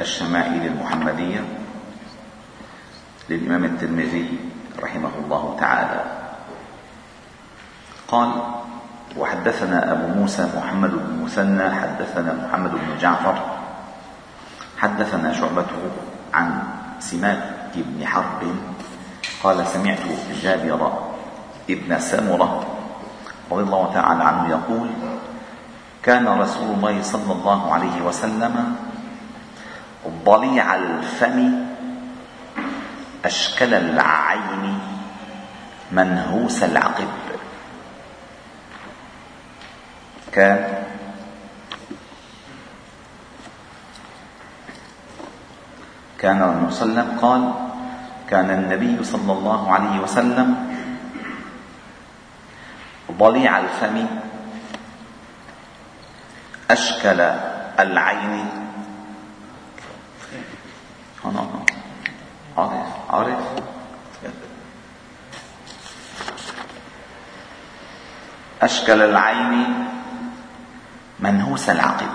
الشمائل المحمدية للإمام الترمذي رحمه الله تعالى. قال وحدثنا أبو موسى محمد بن مثنى حدثنا محمد بن جعفر حدثنا شعبته عن سماك بن حرب قال سمعت جابر ابن سمرة رضي الله تعالى عنه يقول كان رسول الله صلى الله عليه وسلم ضليع الفم أشكل العين منهوس العقب. كان كان النبي صلى الله عليه وسلم قال كان النبي صلى الله عليه وسلم ضليع الفم أشكل العين عارف؟ أشكل العين منهوس العقب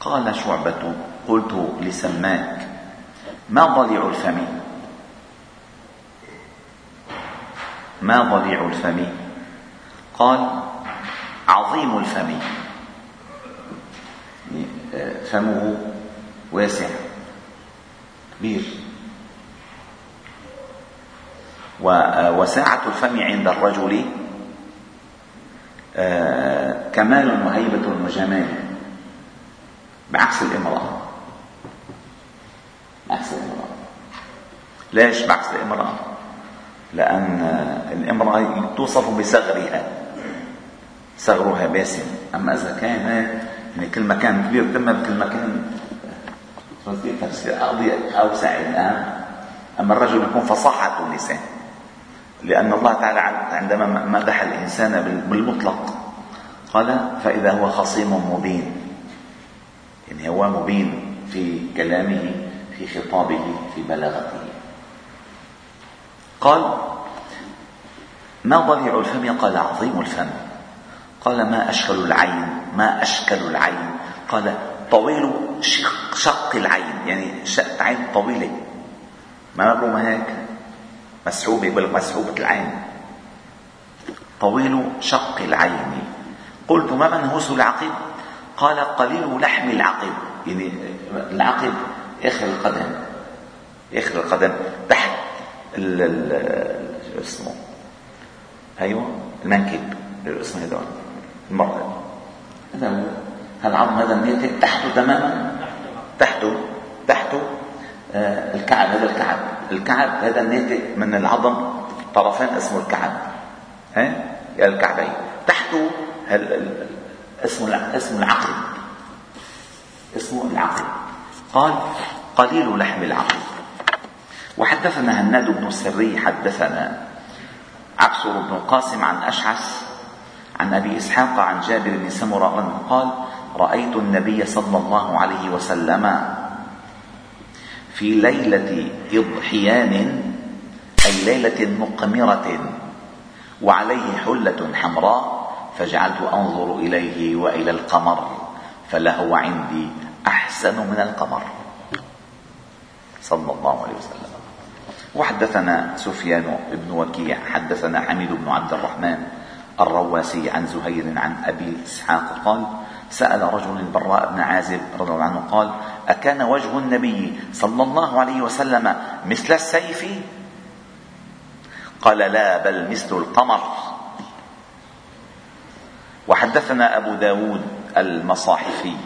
قال شعبة قلت لسماك ما ضليع الفم؟ ما ضليع الفم؟ قال عظيم الفم. فمه واسع. كبير. وساعة الفم عند الرجل آه، كمال وهيبة وجمال. بعكس الإمرأة. بعكس الإمرأة. ليش بعكس الإمرأة؟ لأن الإمرأة توصف بصغرها. صغرها باسم. أما إذا كانت يعني كل ما كان كبير ما كل كان تفسير أوسع الآن. أما الرجل يكون فصاحة اللسان لأن الله تعالى عندما مدح الإنسان بالمطلق قال فإذا هو خصيم مبين. يعني هو مبين في كلامه في خطابه في بلاغته. قال ما ضليع الفم؟ قال عظيم الفم. قال ما أشكل العين؟ ما أشكل العين؟ قال طويل شق, شق العين يعني شق عين طويلة. ما مبرومة هيك؟ مسحوبة يقول مسحوبة العين. طويل شق العين. قلت ما منهوس العقب قال قليل لحم العقب يعني العقب اخر القدم اخر القدم تحت اسمه؟ أيوه المنكب اسمه هذول. المرأة. هذا هو. العظم هذا الناتج تحته تماما؟ تحته تحته آه الكعب هذا الكعب. الكعب هذا الناتج من العظم طرفين اسمه الكعب. ها؟ يا الكعبين. تحته اسمه اسمه العقل. اسمه العقل. قال قليل لحم العقل. وحدثنا هناد بن السري حدثنا عبسر بن القاسم عن أشعث عن أبي إسحاق عن جابر بن سمرة قال رأيت النبي صلى الله عليه وسلم في ليلة إضحيان أي ليلة مقمرة وعليه حلة حمراء فجعلت أنظر إليه وإلى القمر فلهو عندي أحسن من القمر. صلى الله عليه وسلم. وحدثنا سفيان بن وكيع حدثنا حميد بن عبد الرحمن الرواسي عن زهير عن أبي إسحاق قال سأل رجل البراء بن عازب رضي الله عنه قال أكان وجه النبي صلى الله عليه وسلم مثل السيف؟ قال لا بل مثل القمر. وحدثنا أبو داود المصاحفي.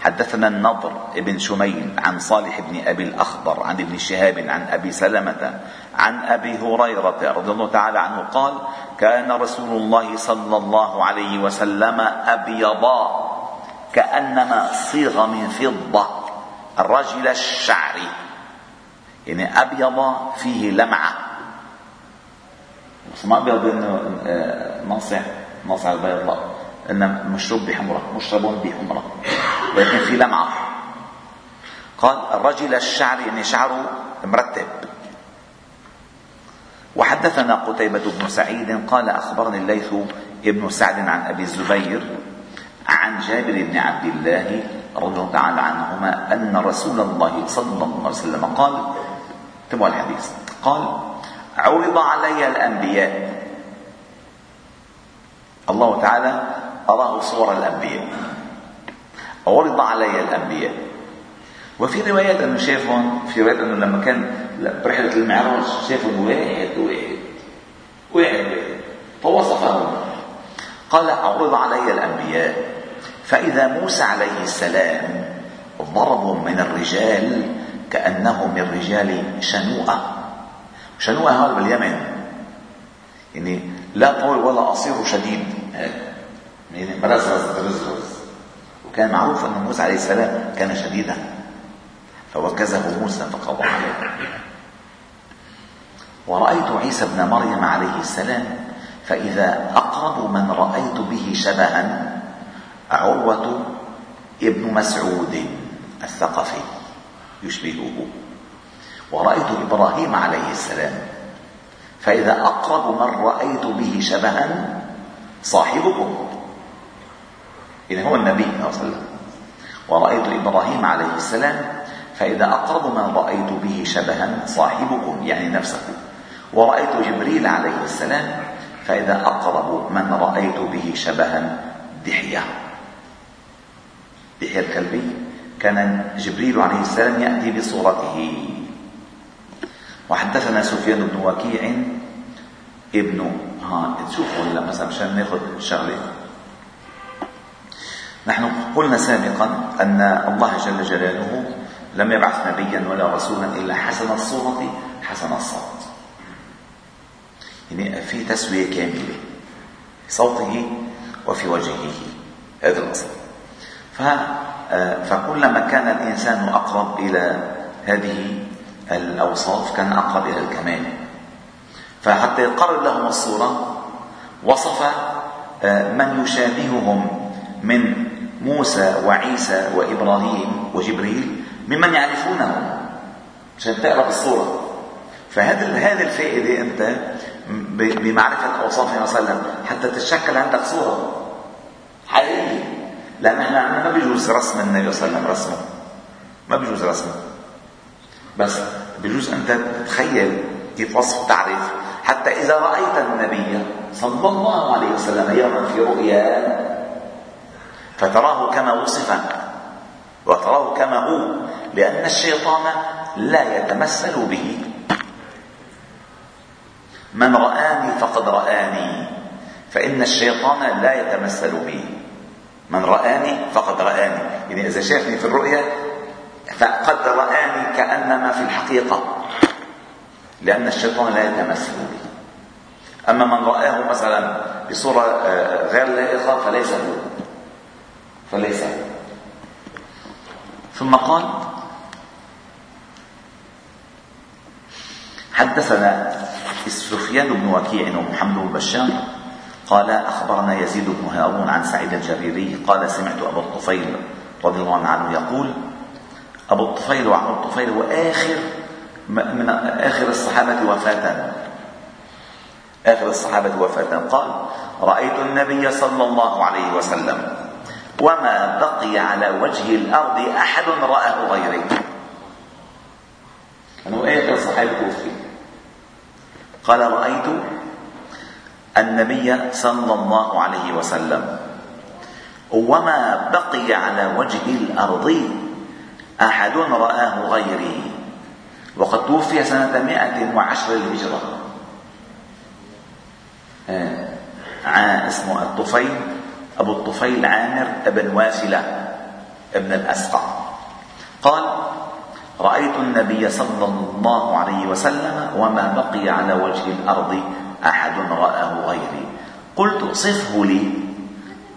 حدثنا النضر بن شميل عن صالح بن أبي الأخضر عن ابن شهاب عن أبي سلمة عن أبي هريرة رضي الله تعالى عنه قال كان رسول الله صلى الله عليه وسلم ابيضا كأنما صيغ من فضة الرجل الشعر يعني أبيض فيه لمعة. بس ما أبيض إنه آه، ناصع البيض لا. إنه مشروب بحمرة مشرب بحمرة. ولكن في لمعة. قال الرجل الشعر يعني شعره مرتب. وحدثنا قتيبة بن سعيد قال أخبرني الليث بن سعد عن أبي الزبير عن جابر بن عبد الله رضي الله تعالى عنهما أن رسول الله صلى الله عليه وسلم قال انتبهوا الحديث قال عرض علي الأنبياء. الله تعالى أراه صور الأنبياء. عرض علي الأنبياء. وفي روايات أنه شافهم في روايات أنه لما كان برحلة المعراج شافهم واحد واحد واحد واحد. فوصفهم قال عرض علي الأنبياء فإذا موسى عليه السلام ضرب من الرجال كأنه من رجال شنوءة. شنوءة هذا باليمن. يعني لا طويل ولا قصير وشديد يعني مرزرز رزرز وكان معروف أن موسى عليه السلام كان شديدا فوكزه موسى فقضى عليه. ورأيت عيسى ابن مريم عليه السلام فإذا أقرب من رأيت به شبها عروة ابن مسعود الثقفي يشبهه. ورأيت إبراهيم عليه السلام فإذا أقرب من رأيت به شبها صاحبكم. إذا هو النبي صلى الله عليه وسلم. ورأيت إبراهيم عليه السلام فإذا أقرب من رأيت به شبها صاحبكم يعني نفسه. ورأيت جبريل عليه السلام فإذا أقرب من رأيت به شبها دحية. دحية الكلبي. كان جبريل عليه السلام يأتي بصورته. وحدثنا سفيان بن وكيع ابن ها تشوفوا هلا مثلا مشان ناخذ شغلة. نحن قلنا سابقا أن الله جل جلاله لم يبعث نبيا ولا رسولا إلا حسن الصورة حسن الصوت. يعني في تسوية كاملة في صوته وفي وجهه هذا الأصل. فكلما كان الإنسان أقرب إلى هذه الأوصاف كان أقرب إلى الكمال. فحتى يقرب لهم الصورة وصف آه، من يشابههم من موسى وعيسى وإبراهيم وجبريل ممن يعرفونه. عشان تقرب الصورة. فهذه هذه أوصافه صلى الله عليه وسلم حتى تتشكل عندك صورة. حقيقية لأن إحنا ما بيجوز رسم النبي صلى الله عليه وسلم رسمه. ما بيجوز رسمه. بس بجوز أن تتخيل كيف وصف تعرف حتى إذا رأيت النبي صلى الله عليه وسلم يوما في رؤيا فتراه كما وصف وتراه كما هو لأن الشيطان لا يتمثل به. من رآني فقد رآني فإن الشيطان لا يتمثل بي من رآني فقد رآني. يعني إذا شافني في الرؤيا فقد رآني كأنما في الحقيقة لأن الشيطان لا يتمثل به. أما من رآه مثلا بصورة آه، غير لائقة فليس هو. فليس. ثم قال حدثنا سفيان بن وكيع ومحمد بن بشار قال أخبرنا يزيد بن هارون عن سعيد الجريري قال سمعت أبا الطفيل رضي الله عنه يقول أبو الطفيل وعمر الطفيل هو آخر من آخر الصحابة وفاة. آخر الصحابة وفاة. قال رأيت النبي صلى الله عليه وسلم وما بقي على وجه الأرض أحد رآه غيري أنه آخر صحابة توفي قال رأيت النبي صلى الله عليه وسلم وما بقي على وجه الأرض أحد رآه غيري وقد توفي سنة مائة وعشر للهجرة آه. اسمه الطفيل. أبو الطفيل عامر بن واسلة ابن الأسقع. قال رأيت النبي صلى الله عليه وسلم وما بقي على وجه الأرض أحد رآه غيري. قلت صفه لي.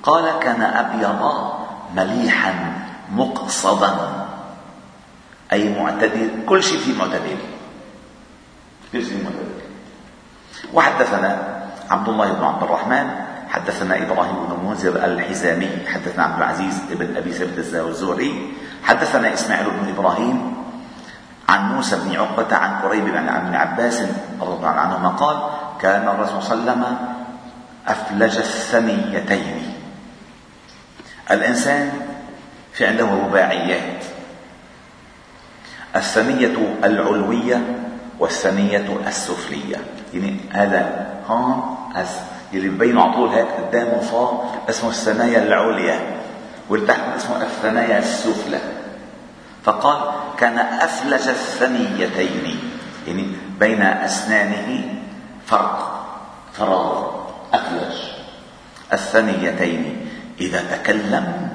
قال كان أبيضا مليحا مقصدا. أي معتدل كل شيء فيه معتدل. كل شيء معتدل. وحدثنا عبد الله بن عبد الرحمن حدثنا إبراهيم بن المنذر الحزامي حدثنا عبد العزيز بن أبي ثابت الزهري حدثنا إسماعيل بن إبراهيم عن موسى بن عقبة عن قريب بن ابن عباس رضي الله عنهما قال كان الرسول صلى الله عليه وسلم أفلج الثنيتين. الإنسان في عنده رباعيات. الثنية العلوية والثنية السفلية. يعني هذا هون اللي ببينه على طول هيك قدامه فوق اسمه الثنايا العليا والتحت اسمه الثنايا السفلى. فقال كان أفلج الثنيتين يعني بين أسنانه فرق فراغ أفلج الثنيتين. إذا تكلم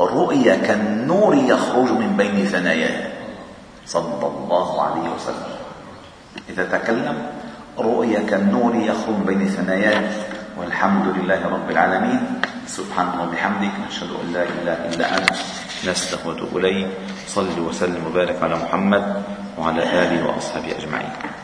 رؤي كالنور يخرج من بين ثناياه. صلى الله عليه وسلم. إذا تكلم رؤيا كالنور يخرج بين ثناياه والحمد لله رب العالمين. سبحانك وبحمدك نشهد أن لا إله إلا أنت نستغفرك إليك. صل وسلم وبارك على محمد وعلى آله وأصحابه أجمعين.